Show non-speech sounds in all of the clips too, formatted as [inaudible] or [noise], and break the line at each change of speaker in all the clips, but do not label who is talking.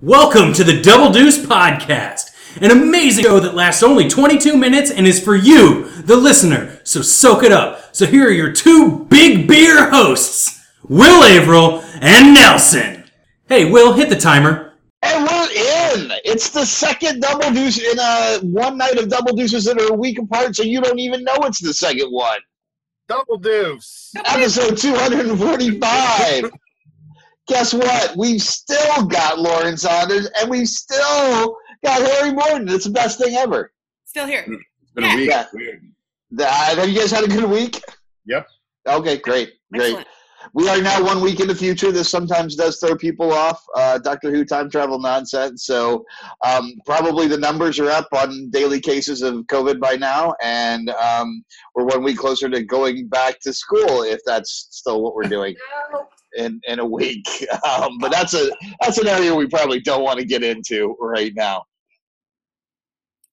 Welcome to the Double Deuce Podcast, an amazing show that lasts only 22 minutes and is for you, the listener. So soak it up. So here are your two big beer hosts, Will Averill and Nelson. Hey, Will, hit the timer.
And we're in. It's the second double deuce in a one night of double deuces that are a week apart, so you don't even know it's the second one.
Double deuce.
Episode 245. Guess what? We've still got Lauren Saunders and we've still got Harry Morton. It's the best thing ever.
Still here.
It's been a week.
Yeah. The- uh, have you guys had a good week?
Yep.
Okay, great. Great.
Excellent.
We are now one week in the future. This sometimes does throw people off. Uh, Doctor Who time travel nonsense. So um, probably the numbers are up on daily cases of COVID by now, and um, we're one week closer to going back to school if that's still what we're doing [laughs] in in a week. [laughs] Um, but that's a that's an area we probably don't want to get into right now.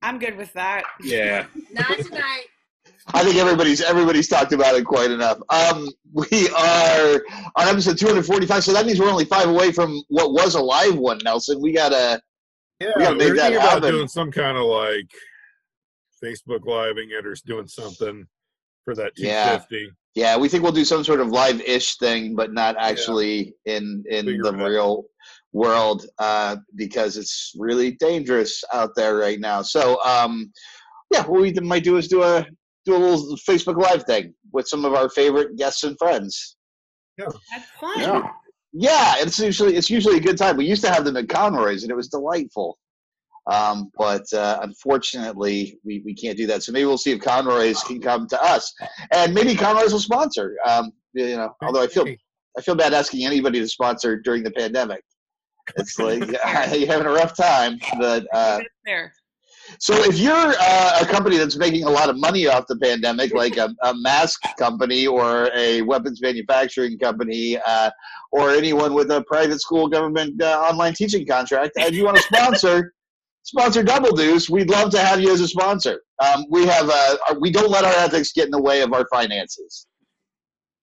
I'm good with that.
Yeah. [laughs]
Not tonight.
I think everybody's everybody's talked about it quite enough. Um, we are on episode 245, so that means we're only five away from what was a live one, Nelson. We gotta
Yeah.
We gotta
We
make that
thinking about
happen.
doing some kind of like Facebook living it or doing something for that
Yeah.
250.
Yeah, we think we'll do some sort of live-ish thing, but not actually in in
Figure
the
out.
real world uh, because it's really dangerous out there right now. So, um, yeah, what we might do is do a do a little Facebook Live thing with some of our favorite guests and friends.
Yeah, That's fun.
Yeah.
Yeah, it's usually it's usually a good time. We used to have them at Conroy's, and it was delightful. Um, but uh, unfortunately, we, we can't do that. So maybe we'll see if Conroy's can come to us, and maybe Conroy's will sponsor. Um, you know, although I feel I feel bad asking anybody to sponsor during the pandemic. It's [laughs] like [laughs] you're having a rough time, but uh,
there.
so if you're uh, a company that's making a lot of money off the pandemic, [laughs] like a, a mask company or a weapons manufacturing company, uh, or anyone with a private school government uh, online teaching contract, and you want to sponsor sponsor Double Deuce, we'd love to have you as a sponsor. Um, we have uh, we don't let our ethics get in the way of our finances,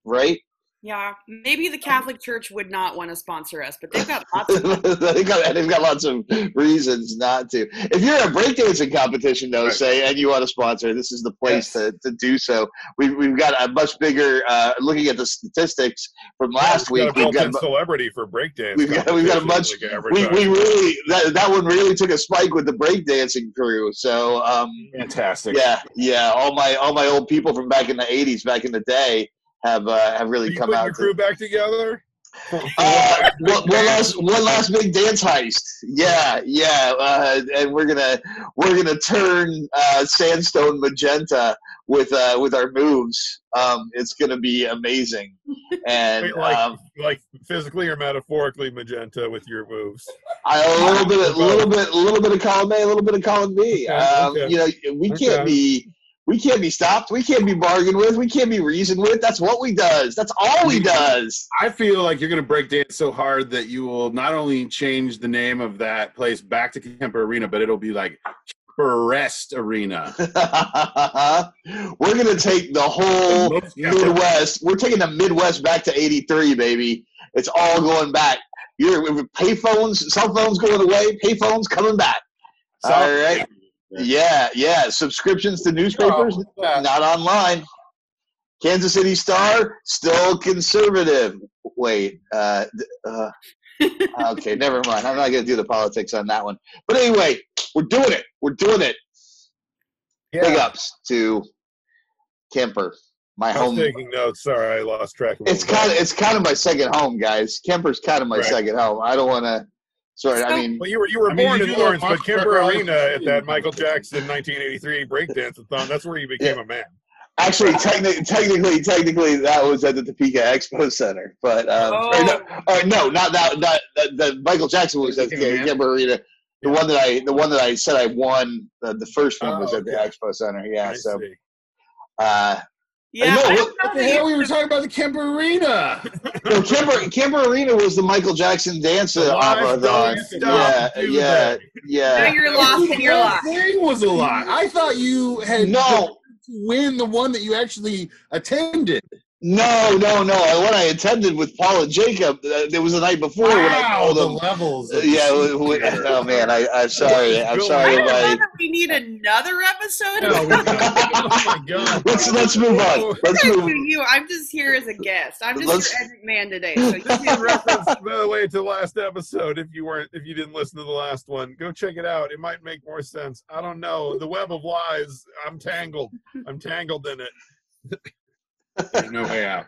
right?
Yeah. Maybe the Catholic Church would not want to sponsor us, but they've got lots of [laughs]
they've, got, they've got lots of reasons not to. If you're a breakdancing competition, though,
Right.
say, and you want to sponsor, this is the place to, to do so. We've, we've got a much bigger, uh, looking at the statistics from last
we've
week,
got a
we've got,
built-in celebrity for breakdance.
we've got- we've got a much-
like
we, we really, that, that one really took a spike with the breakdancing crew. So, um,
fantastic.
yeah, yeah, all my, all my old people from back in the 80s, back in the day, have, uh, have
Are
really
you
come
putting
out.
your
to-
crew back together?
Uh, one, one last one last big dance heist. Yeah, yeah, uh, and we're gonna we're gonna turn uh, sandstone magenta with uh, with our moves. Um, it's gonna be amazing. [laughs] And
Wait, like,
um,
like physically or metaphorically magenta with your moves.
I, a little bit, a little bit, a little bit of column A, a little bit of column B.
Okay,
um,
okay.
You know, we can't be. We can't be stopped. We can't be bargained with. We can't be reasoned with. That's what we does. That's all we does.
I feel like you're going to break dance so hard that you will not only change the name of that place back to Kemper Arena, but it'll be like Rest Arena. [laughs] [laughs]
We're gonna take the whole Midwest. We're taking the Midwest back to '83, baby. It's all going back. You're payphones, cell phones going away. Payphones coming back.
So-
all right. Yeah, yeah. Subscriptions to newspapers
Oh, yeah.
not online. Kansas City Star still conservative. Wait. Uh, uh, [laughs] okay, never mind. I'm not gonna do the politics on that one. But anyway, we're doing it. We're doing it big ups to Kemper, my
I was
home.
taking notes. Sorry, I lost track of
It's kind of it's kind of my second home, guys. Kemper's kind of my
Right.
second home. I don't want to. Sorry, I mean,
Well, you were you were
I
born
you
in
do
Lawrence, but
Mark
Kemper Arena at that Michael Jackson 1983 breakdance-a-thon. That's where you became a man.
actually, techni- technically, technically, that was at the Topeka Expo Center, but um, or
Oh.
no, or no, not that. Not the, the Michael Jackson was at the
Yeah.
Kemper Arena. The one that I, the one that I said I won, the, the first one
Oh,
was at the
okay.
Expo Center. Yeah,
I
so
see.
uh,
Yeah.
know,
I
what-
don't
What the hell? We were talking about the Kemper Arena. [laughs]
no, Kemper, Kemper Arena was the Michael Jackson dance
oh,
opera.
lies
Yeah, yeah, yeah.
Now you're lost in your
The
lost.
thing was a lie. I thought you had
No,
to win the one that you actually attended.
No, no, no. I- What I attended with Paul and Jacob, uh, it was the night before when I
Wow,
called
the
them.
levels.
Uh, Yeah, w- w- [laughs] oh man, I, I'm [laughs] sorry. I'm sorry.
I don't know
I,
we need another episode.
No, we [laughs] oh my god.
let's let's move on. Let's move.
for you. I'm just here as a guest. I'm just
Let's-
your Edric man today. So you
In reference, by the way, to the last episode, if you weren't, if you didn't listen to the last one, go check it out. It might make more sense. I don't know. The web of lies. I'm tangled. I'm tangled in it.
There's no way out.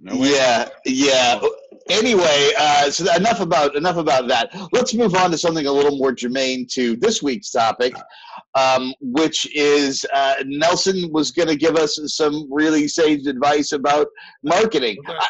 No way
Yeah, yeah. Anyway, uh, so enough about enough about that. Let's move on to something a little more germane to this week's topic, um, which is uh, Nelson was going to give us some really sage advice about marketing.
Okay.
I-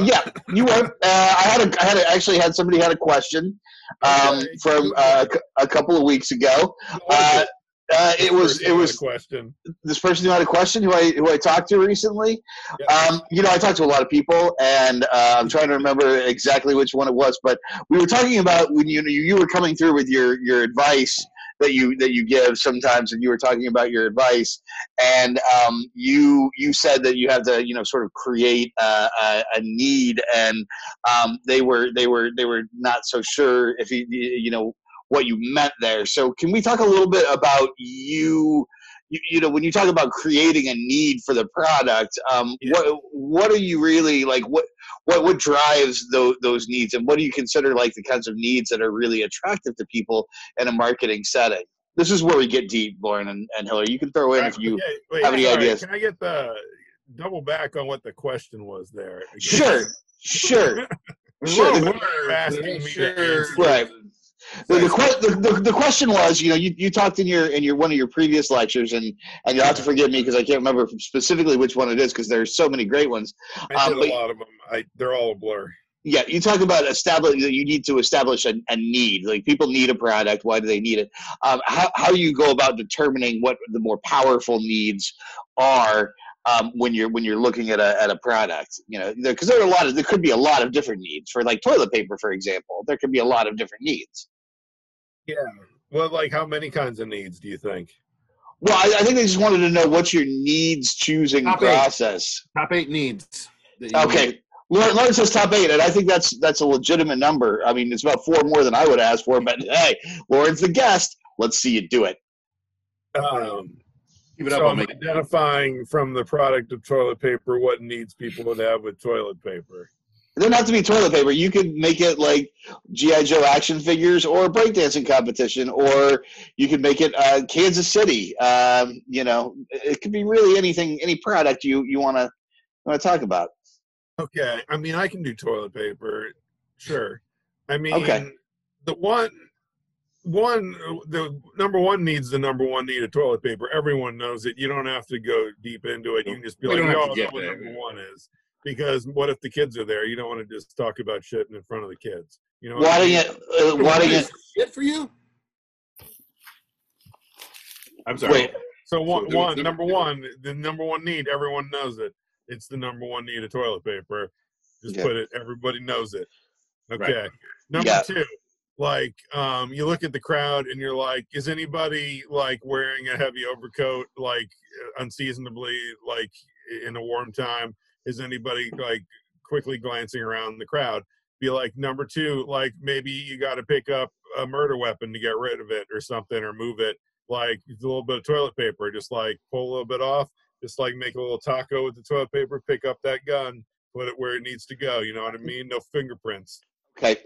yeah, you were. Uh, I had a, I had a, actually had somebody had a question um, from uh, a a couple of weeks ago. Uh, uh, it was it was
a question.
this person who had a question who I who I talked to recently.
Yeah.
Um, you know, I talked to a lot of people, and uh, I'm trying to remember exactly which one it was. But we were talking about when you you were coming through with your your advice that you that you give sometimes, and you were talking about your advice, and um, you you said that you have to you know sort of create a, a, a need, and um, they were they were they were not so sure if you you know what you meant there. So can we talk a little bit about you? You, you know, when you talk about creating a need for the product, um,
Yeah.
what what are you really like? What what what drives those those needs, and what do you consider like the kinds of needs that are really attractive to people in a marketing setting? This is where we get deep, Lauren and, and Hillary. You can throw in if you.
Okay, wait,
have any
sorry,
ideas.
Can I get the double back on what the question was there? again?
Sure, sure, [laughs] sure.
What
The-
you're asking me
Sure.
answer.
Right. The, the, the, the, question was, you know, you, you talked in your in your one of your previous lectures, and and you'll have to forgive me because I can't remember specifically which one it is because there's so many great ones.
I
Um,
did
but-
a lot of them. I, they're all a blur.
Yeah, you talk about establish that you need to establish a, a need. Like people need a product. Why do they need it? Um, how how do you go about determining what the more powerful needs are um, when you're when you're looking at a at a product? You know, because there, are a lot of there could be a lot of different needs for like toilet paper, for example. There could be a lot of different needs.
Yeah. Well, like how many kinds of needs do you think?
Well, I, I think they just wanted to know what's your needs choosing
Top eight.
process.
Top eight needs. that you
Okay. Lauren, Lauren says top eight, and I think that's that's a legitimate number. I mean, it's about four more than I would ask for, but hey, Lauren's the guest. Let's see you do it.
Um,
Keep it up.
so
I'll
I'm
make it.
identifying from the product of toilet paper what needs people would have with toilet paper.
It doesn't have to be toilet paper. You could make it like GI Joe action figures or a breakdancing competition, or you could make it uh, Kansas City. Um, you know, it could be really anything, any product you you want to want to talk about.
Okay. I mean, I can do toilet paper. Sure. I mean,
Okay.
the one, one, the number one needs the number one need of toilet paper. Everyone knows it. You don't have to go deep into it. You can just be
We
like,
don't
we all know what number one is. Because what if the kids are there? You don't want to just talk about shit in front of the kids. You know, what
Why don't you? Uh, why don't you?
shit for you? I'm sorry.
Wait.
So one,
do-
one number one, the number one need, everyone knows it. It's the number one need of toilet paper. Just
Yeah.
put it. Everybody knows it.
Right.
Okay. Number
Yeah.
two, like, um, you look at the crowd and you're like, is anybody like wearing a heavy overcoat, like uh, unseasonably, like in a warm time? Is anybody like quickly glancing around the crowd? Be like number two, like maybe you got to pick up a murder weapon to get rid of it or something or move it like a little bit of toilet paper, just like pull a little bit off, just like make a little taco with the toilet paper, pick up that gun, put it where it needs to go. You know what I mean? No fingerprints.
Okay.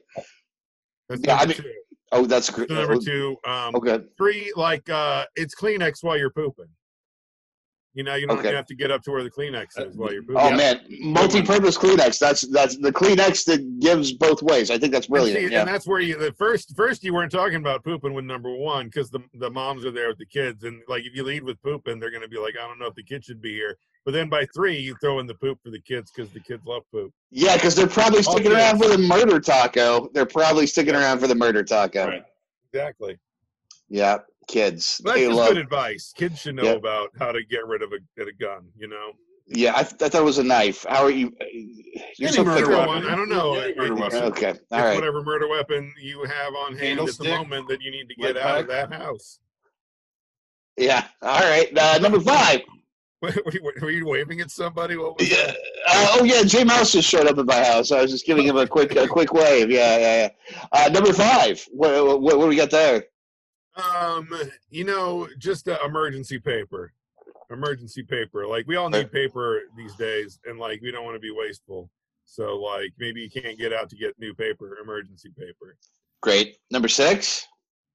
That's
Yeah, I mean-
two.
Oh, that's great.
Number two, um,
Okay.
three, like uh, it's Kleenex while you're pooping. You know, you don't
Okay.
have to get up to where the Kleenex uh, is while you're oh, pooping.
Oh man, multi-purpose Kleenex. That's that's the Kleenex that gives both ways. I think that's
And,
brilliant.
see,
Yeah.
and that's where you the first first you weren't talking about pooping with number one because the the moms are there with the kids and like if you lead with pooping they're gonna be like I don't know if the kid should be here but then by three you throw in the poop for the kids because the kids love poop
Yeah, because they're probably sticking around for the murder taco. They're probably sticking around for the murder taco.
Right.
exactly
Yeah, kids.
But that's
They
just
love.
good advice kids should know
Yeah.
about how to get rid of a, a gun you know
Yeah, I, I thought it was a knife. How are you? You're
Any
so
murder
thick
Murder
up.
weapon.
I don't know
Any murder weapon.
Okay,
it's
all right.
whatever murder weapon you have on hand at the moment that you need to
lead
get out of that house
Yeah, all right. Uh, number five. [laughs]
Were you, were you waving at somebody? What was
Yeah.
that?
Uh, oh yeah, Jay Mouse just showed up at my house. I was just giving him a quick a quick wave. Yeah, yeah, yeah. Uh, number five. What, what, what do we got there?
Um, you know, just uh, emergency paper. Emergency paper. Like we all need paper these days, and like we don't want to be wasteful. So like maybe you can't get out to get new paper, emergency paper.
Great. Number six.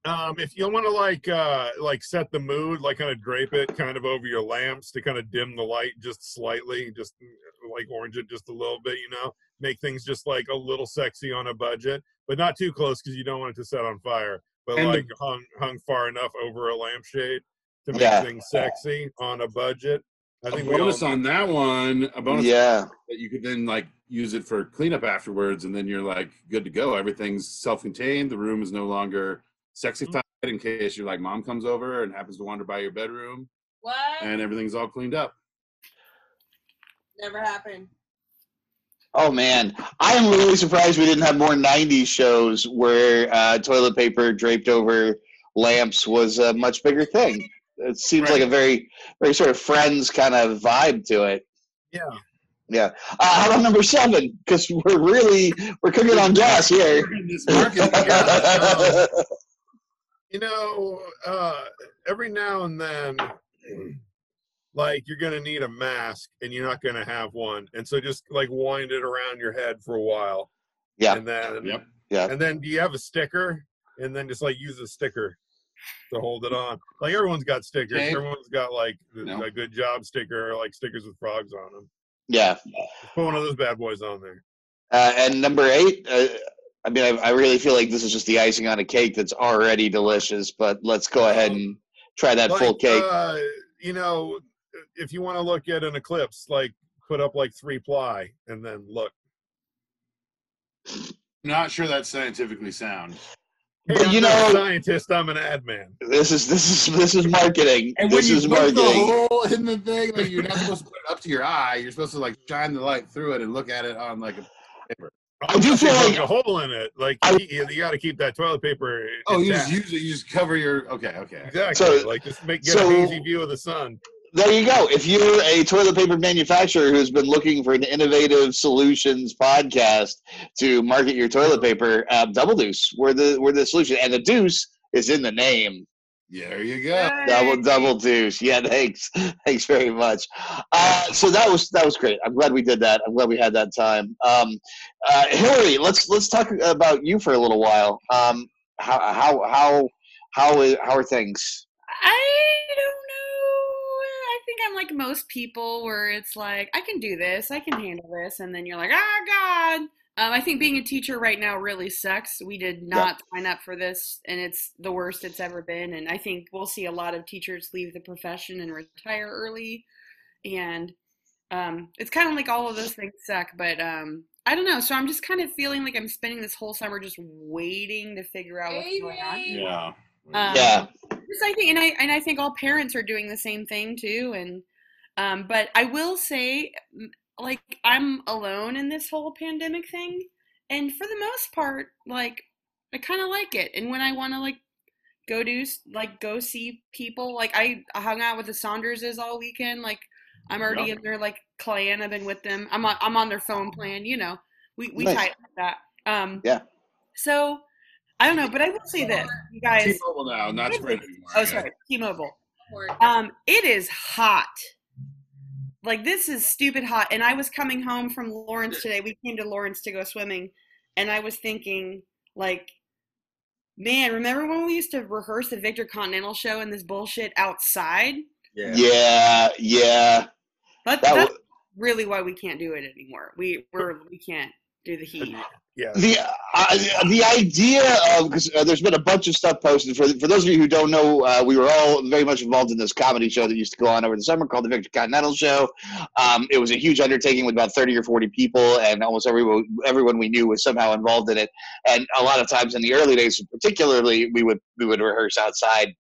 Um, if you want to like uh like set the mood, like kind of drape it kind of over your lamps to kind of dim the light just slightly, just uh, like orange it just a little bit, you know, make things just like a little sexy on a budget, but not too close because you don't want it to set on fire. But
And the-
like hung hung far enough over a lampshade to make
Yeah.
things sexy on a budget. I think we all
bonus on that one. A bonus
Yeah.
that you could then like use it for cleanup afterwards, and then you're like good to go. Everything's self-contained. The room is no longer sexy
Mhm.
tight in case your like mom comes over and happens to wander by your bedroom,
What?
and everything's all cleaned up.
Never happened.
Oh man, I am really surprised we didn't have more '90s shows where uh, toilet paper draped over lamps was a much bigger thing. It seems like a very, very sort of Friends kind of vibe to it.
yeah.
Yeah. Uh, how about number seven? Because we're really we're cooking on gas here.
In this market.
Yeah. [laughs] you know, uh, every now and then, like you're gonna need a mask, and you're not gonna have one, and so just like wind it around your head for a while.
Yeah.
And then,
Yep.
Yeah.
And then, do you have a sticker? And then just like use a sticker to hold it on. Like everyone's got stickers.
Okay.
Everyone's got like
No.
a good job sticker, or like stickers with frogs on them.
yeah.
Just put one of those bad boys on there.
Uh, and number eight. Uh, I mean, I, I really feel like this is just the icing on a cake that's already delicious. But let's go ahead and try that full cake.
Uh, you know, if you want to look at an eclipse, like put up like three ply and then look.
Not sure that's scientifically sound.
Hey,
But
I'm
you know-
a scientist. I'm an ad man.
This is this is this is marketing.
And when
this
you
is
put the hole in the thing, like you're not supposed to put it up to your eye. You're supposed to like shine the light through it and look at it on like a paper.
I do feel like-
a hole in it. Like
I-
you, you got to keep that toilet paper.
Oh, you just
intact.
use it. You just cover your. Okay, okay.
exactly.
So-
like just make get
so-
an easy view of the sun.
There you go. If you're a toilet paper manufacturer who's been looking for an innovative solutions podcast to market your toilet paper, uh, Double Deuce, we're the we're the solution, and the deuce is in the name.
Yeah, there you go.
Double double deuce. Yeah, thanks, [laughs] thanks very much. Uh, so that was that was great. I'm glad we did that. I'm glad we had that time. Um, uh, Hillary, let's let's talk about you for a little while. Um, how how how how is, how are things?
I don't. I think I'm like most people where it's like, I can do this, I can handle this, and then you're like, ah, God. Um, I think being a teacher right now really sucks. We did not sign up for this, and it's the worst it's ever been. And I think we'll see a lot of teachers leave the profession and retire early. And um, it's kind of like all of those things suck, but um, I don't know. So I'm just kind of feeling like I'm spending this whole summer just waiting to figure out what's going on.
Yeah.
Um,
Yeah.
I think, and I and I think all parents are doing the same thing too. And um, but I will say, like I'm alone in this whole pandemic thing, and for the most part, like I kind of like it. And when I want to like go do like go see people, like I, hung out with the Saunderses all weekend. Like I'm already
Yeah.
in their like clan. I've been with them. I'm on I'm on their phone plan. You know, we we
Nice.
tight like that. Um,
Yeah.
So I don't know, but I will say this, you guys.
T-Mobile now, not Sprint.
Oh, sorry, T-Mobile. Um, it is hot. Like this is stupid hot. And I was coming home from Lawrence today. We came to Lawrence to go swimming, and I was thinking, like, man, remember when we used to rehearse the Victor Continental show and this bullshit outside?
Yeah.
Yeah, yeah.
But
That
that's
wa-
really why we can't do it anymore. We we're we can't do the heat.
Yeah.
the uh, the idea of because uh, there's been a bunch of stuff posted for for those of you who don't know uh, we were all very much involved in this comedy show that used to go on over the summer called the Victor Continental Show. Um, it was a huge undertaking with about 30 or 40 people and almost everyone everyone we knew was somehow involved in it. And a lot of times in the early days, particularly, we would we would rehearse outside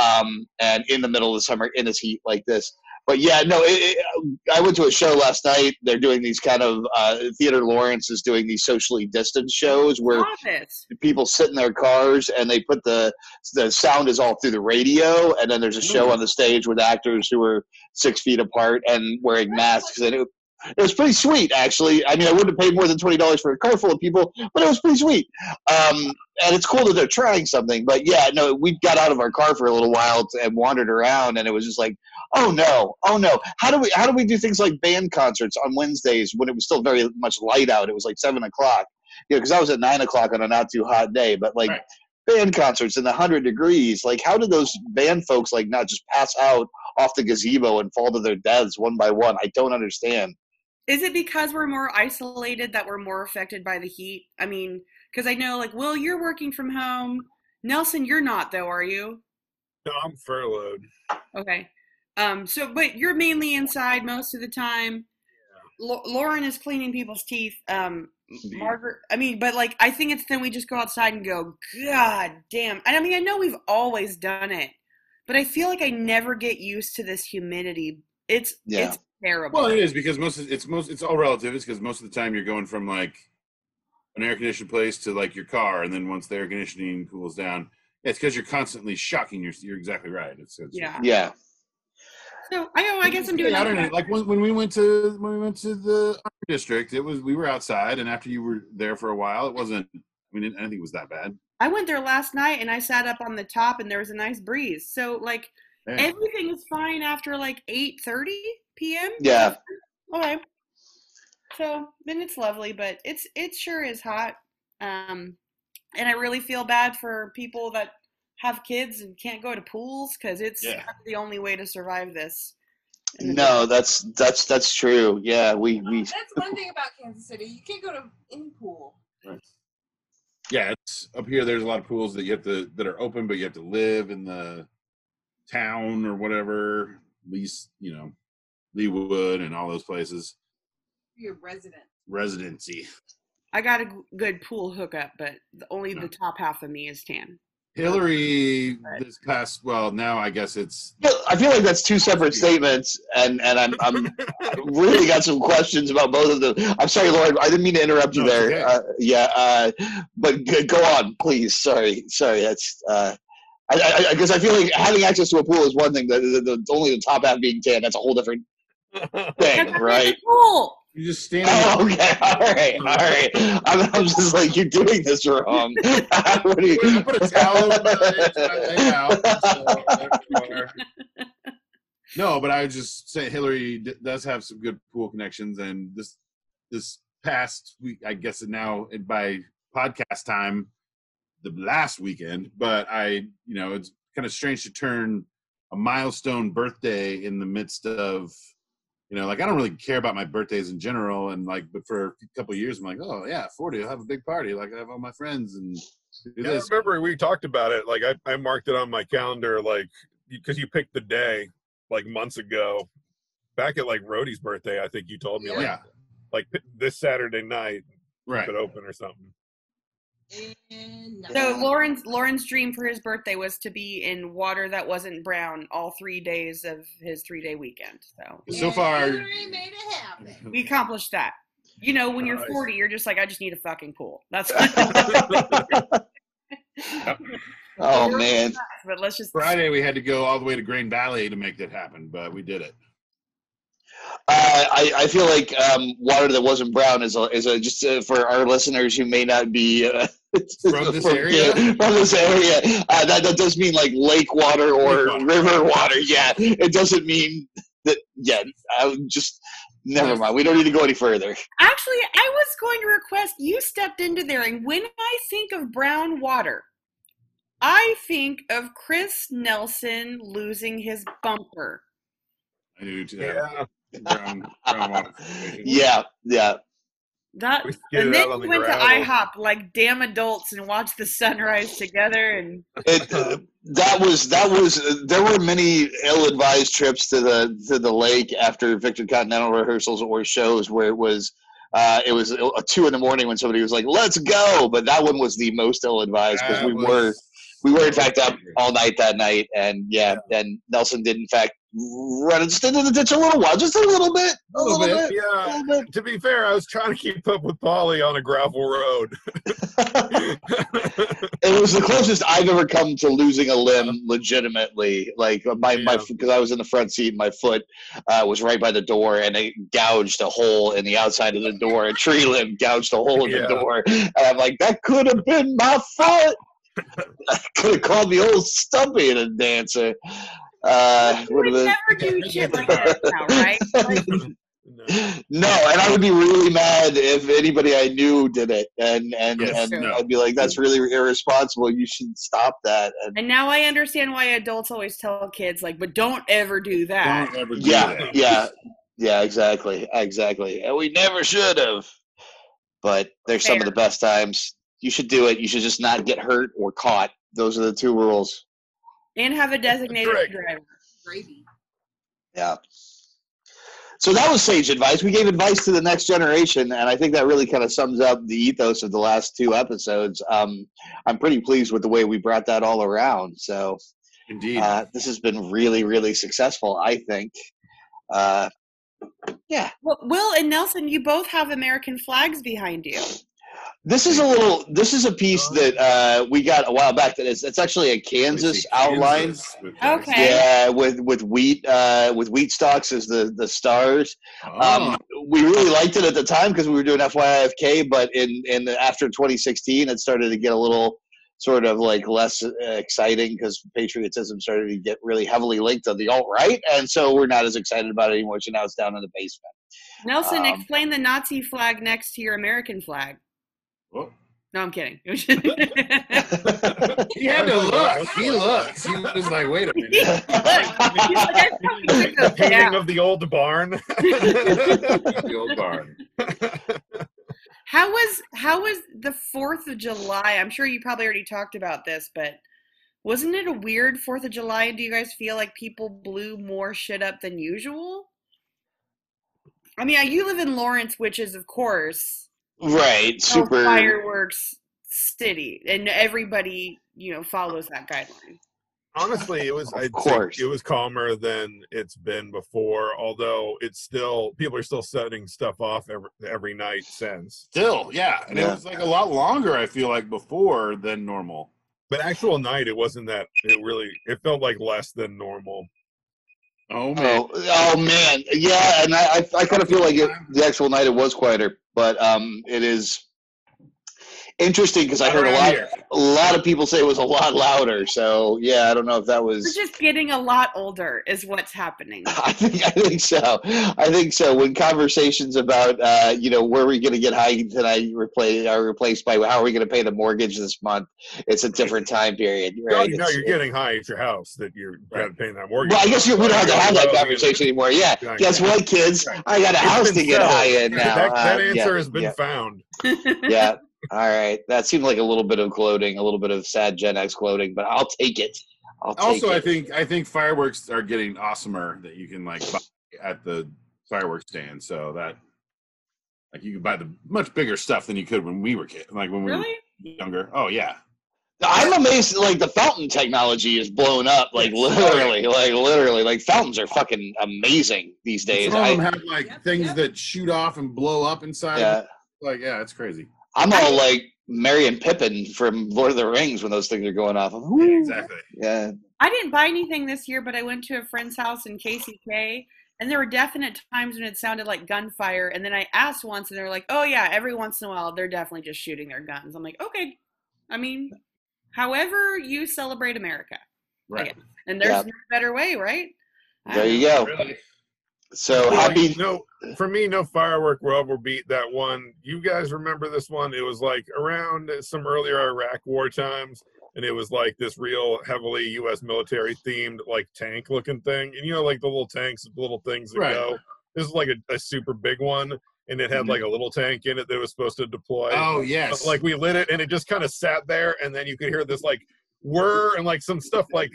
um, and in the middle of the summer in this heat like this. But yeah, no. It, it, I went to a show last night. They're doing these kind of uh, Theater Lawrence is doing these socially distanced shows where people sit in their cars and they put the the sound is all through the radio, and then there's a show on the stage with actors who are six feet apart and wearing masks. And it, it was pretty sweet, actually. I mean, I wouldn't have paid more than twenty dollars for a car full of people, but it was pretty sweet. Um, and it's cool that they're trying something. But yeah, no, we got out of our car for a little while and wandered around, and it was just like, oh no, oh no. How do we how do we do things like band concerts on Wednesdays when it was still very much light out? It was like seven o'clock. You know, because I was at nine o'clock on a not too hot day, but like.
Right.
Band concerts in the hundred degrees. Like, how do those band folks like not just pass out off the gazebo and fall to their deaths one by one? I don't understand.
Is it because we're more isolated that we're more affected by the heat? I mean, because I know, like, Will, you're working from home. Nelson, you're not, though, are you?
No, I'm furloughed.
Okay. Um. So, but you're mainly inside most of the time. Lau- Lauren is cleaning people's teeth. Um. Margaret. I mean, but like, I think it's then we just go outside and go, God damn. And I mean, I know we've always done it, but I feel like I never get used to this humidity. It's
Yeah.
it's terrible.
Well, it is because most of, it's most it's all relative. It's because most of the time you're going from like an air conditioned place to like your car, and then once the air conditioning cools down, it's because you're constantly shocking. You're you're exactly right. It's, it's
yeah.
Yeah.
So I know. I guess I'm doing.
I don't know. Like when, when we went to when we went to the district, it was we were outside, and after you were there for a while, it wasn't. I mean, I don't think it was that bad.
I went there last night and I sat up on the top and there was a nice breeze. So like
Yeah.
everything is fine after like eight thirty p.m.
Yeah.
Okay. So then it's lovely, but it's it sure is hot. Um, and I really feel bad for people that have kids and can't go to pools because it's
Yeah.
the only way to survive this.
No, that's that's that's true. Yeah, we we
That's one thing about Kansas City. You can't go to any pool. Right.
Yeah, it's up here. There's a lot of pools that you have to that are open, but you have to live in the town or whatever. At least you know, Leawood and all those places.
You're a resident.
Residency.
I got a good pool hookup, but the, only the top half of me is tan.
Hillary
Right.
this past well now I guess it's
I feel like that's two separate statements, and and I'm I'm really got some questions about both of them. I'm sorry, Lauren. I didn't mean to interrupt you
No,
there.
okay.
Uh, yeah, uh, but g- go on, please. Sorry, sorry. That's. Uh, I, I, I guess I feel like having access to a pool is one thing. The, the, the only the top half being tan, that's a whole different [laughs] thing, right?
the pool.
You just stand
Oh, okay. [laughs] All right. All right. I'm, I'm just like you're doing this wrong. [laughs] what do you?
I put a towel over my legs when I hang out. No, but I would just say Hillary d- does have some good pool connections, and this this past week, I guess now by podcast time, the last weekend. But I, you know, it's kind of strange to turn a milestone birthday in the midst of, you know, like I don't really care about my birthdays in general, and like, but for a couple of years, I'm like, oh yeah, forty, I'll have a big party, like I have all my friends and do
Yeah, I remember we talked about it. Like I, I marked it on my calendar, like because you picked the day like months ago. Back at like Rhodey's birthday, I think you told me like
Yeah,
like p- this Saturday night
right.
keep it open or something.
And
So Lauren's Lauren's dream for his birthday was to be in water that wasn't brown all three days of his three day weekend. So
So
And
far,
made it happen.
we accomplished that. You know, when you're 40, you're just like, I just need a fucking pool. That's. [laughs] [laughs]
Oh man.
but let's just.
Friday we had to go all the way to Grain Valley to make that happen, but we did it.
Uh, I, I feel like um, water that wasn't brown is a, is a just uh, for our listeners who may not be uh, [laughs]
From this area?
from this area. Uh, that that does mean like lake water or
Lake water.
river water. Yeah, it doesn't mean that. Yeah, I just never mind. We don't need to go any further.
Actually, I was going to request you stepped into there, and when I think of brown water, I think of Chris Nelson losing his bumper.
I knew to
Yeah,
brown, brown water. [laughs]
Yeah, yeah.
That
We
and then we went
gravel.
to IHOP like damn adults and watched the sunrise together. And
It, uh, that was that was. Uh, there were many ill-advised trips to the to the lake after Victor Continental rehearsals or shows where it was. Uh, it was uh, two in the morning when somebody was like, "Let's go," but that one was the most ill-advised because we
was-
were we were in fact up all night that night, and yeah, and Nelson did in fact running just into the ditch a little while, just a little bit, a
Little
little,
bit,
bit,
Yeah.
little bit.
To be fair, I was trying to keep up with Polly on a gravel road. [laughs] [laughs]
it was the closest I've ever come to losing a limb legitimately. Like uh, my my because I was in the front seat, my foot uh, was right by the door, and it gouged a hole in the outside of the door. A tree limb gouged a hole in
Yeah.
the door, and I'm like, that could have been my foot. I could have called the old Stumpy and a dancer. Uh,
You
would
would
have
never do shit like that now, right? [laughs] Like,
No.
no, and I would be really mad if anybody I knew did it, and and
Yes,
and
no.
I'd be like, that's really irresponsible. You should stop that. And
and now I understand why adults always tell kids like, but don't ever do that.
Don't ever do
yeah,
that.
yeah, yeah, exactly, exactly. And we never should have. But there's some of the best times. You should do it. You should just not get hurt or caught. Those are the two rules.
And have a designated
Correct.
driver.
Gravy.
Yeah. So that was sage advice. We gave advice to the next generation, and I think that really kind of sums up the ethos of the last two episodes. Um, I'm pretty pleased with the way we brought that all around. So
Indeed.
uh, this has been really, really successful. I think. Uh, yeah.
Well, Will and Nelson, you both have American flags behind you.
This is a little. This is a piece that uh, we got a while back. That is. It's actually a Kansas outline.
Kansas with
Okay.
Yeah, with with wheat uh, with wheat stalks as the the stars.
Oh,
Um, we really liked it at the time because we were doing FYIFK, but in in the, after 2016, it started to get a little sort of like less uh, exciting because patriotism started to get really heavily linked to the alt right, and so we're not as excited about it anymore. So now it's down in the basement.
Nelson,
Um,
explain the Nazi flag next to your American flag.
Oh.
No, I'm kidding. [laughs]
he had to look. He looks. He was like, wait a minute. [laughs]
He's like, I probably took
The painting of the old barn. [laughs]
the old barn.
How was how was the Fourth of July? I'm sure you probably already talked about this, but wasn't it a weird Fourth of July? Do you guys feel like people blew more shit up than usual? I mean, you live in Lawrence, which is of course
right, super.
fireworks city, and everybody you know follows that guideline.
Honestly, it was
Of
I'd
course.
it was calmer than it's been before. Although it's still people are still setting stuff off every every night since.
Still, yeah. And it was like a lot longer, I feel like, before than normal.
But actual night, it wasn't that. It really it felt like less than normal.
Oh, oh man.
Oh, oh man, yeah, and I, I, I kind of feel like it, the actual night it was quieter, but um, it is interesting because I heard a lot, a lot of people say it was a lot louder. So yeah, I don't know if that
We're
was.
just getting a lot older, is what's happening. [laughs]
I think I think so. I think so. When conversations about uh, you know where are we going to get high tonight replaced are replaced by how are we going to pay the mortgage this month, it's a different time period.
No,
Right?
you know,
It's-
you're getting high at your house that you're
Right.
paying that mortgage.
Well, I guess you, we don't have to have that conversation anymore. Yeah.
Right.
Guess what, kids?
Right.
I got a
It's
house
been
to get
settled.
high in now.
That, that
Uh,
answer
yeah,
has been
yeah.
found.
yeah. All right. That seemed like a little bit of gloating, a little bit of sad Gen X gloating, but I'll take it. I'll take
Also,
it.
I think I think fireworks are getting awesomer that you can like buy at the fireworks stand. So that like you could buy the much bigger stuff than you could when we were kids. Like when we
really?
were younger. Oh yeah.
I'm amazed. Like the fountain technology is blown up. Like literally, like literally, like fountains are fucking amazing these days.
Some of them
I,
have like
Yep,
things
yep.
that shoot off and blow up inside.
yeah,
Like yeah, it's crazy.
I'm all like Merry and Pippin from Lord of the Rings when those things are going off. I'm,
Yeah, exactly.
Yeah.
I didn't buy anything this year, but I went to a friend's house in KCK, and there were definite times when it sounded like gunfire. And then I asked once, and they were like, "Oh yeah, every once in a while, they're definitely just shooting their guns." I'm like, "Okay." I mean, however you celebrate America,
Right.
and there's
Yeah.
no better way, right?
There you
know.
go.
Really.
So
Yeah,
happy.
No, for me, no firework will ever beat that one. You guys remember this one? It was like around some earlier Iraq war times, and it was like this real heavily U.S. military themed, like tank looking thing. And you know, like the little tanks, the little things that
Right.
go. This is like a, a super big one, and it had
Mhm.
like a little tank in it that was supposed to deploy.
Oh yes.
But, like we lit it, and it just kind of sat there, and then you could hear this like whir and like some stuff like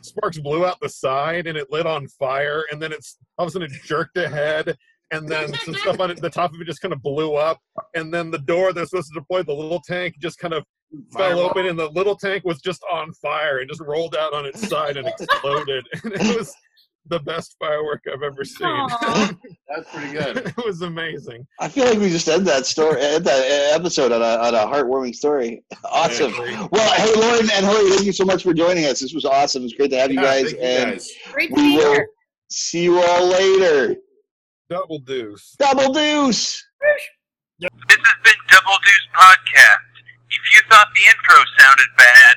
sparks blew out the side and it lit on fire and then it's all of a sudden it jerked ahead and then some stuff on it, the top of it just kind of blew up and then the door that's supposed to deploy the little tank just kind of fell
Fireball.
open and the little tank was just on fire and just rolled out on its side and exploded [laughs] and it was the best firework I've ever seen. [laughs]
That's pretty good.
it was amazing.
I feel like we just end that story, end that episode on a, on a heartwarming story. Awesome.
Yeah,
Well, hey, Lauren and Hillary, thank you so much for joining us. This was awesome. It's great to have you
Yeah,
guys,
thank you
and
guys.
Great to
we
be
will
here.
see you all later.
Double deuce.
Double deuce.
This has been Double Deuce Podcast. If you thought the intro sounded bad,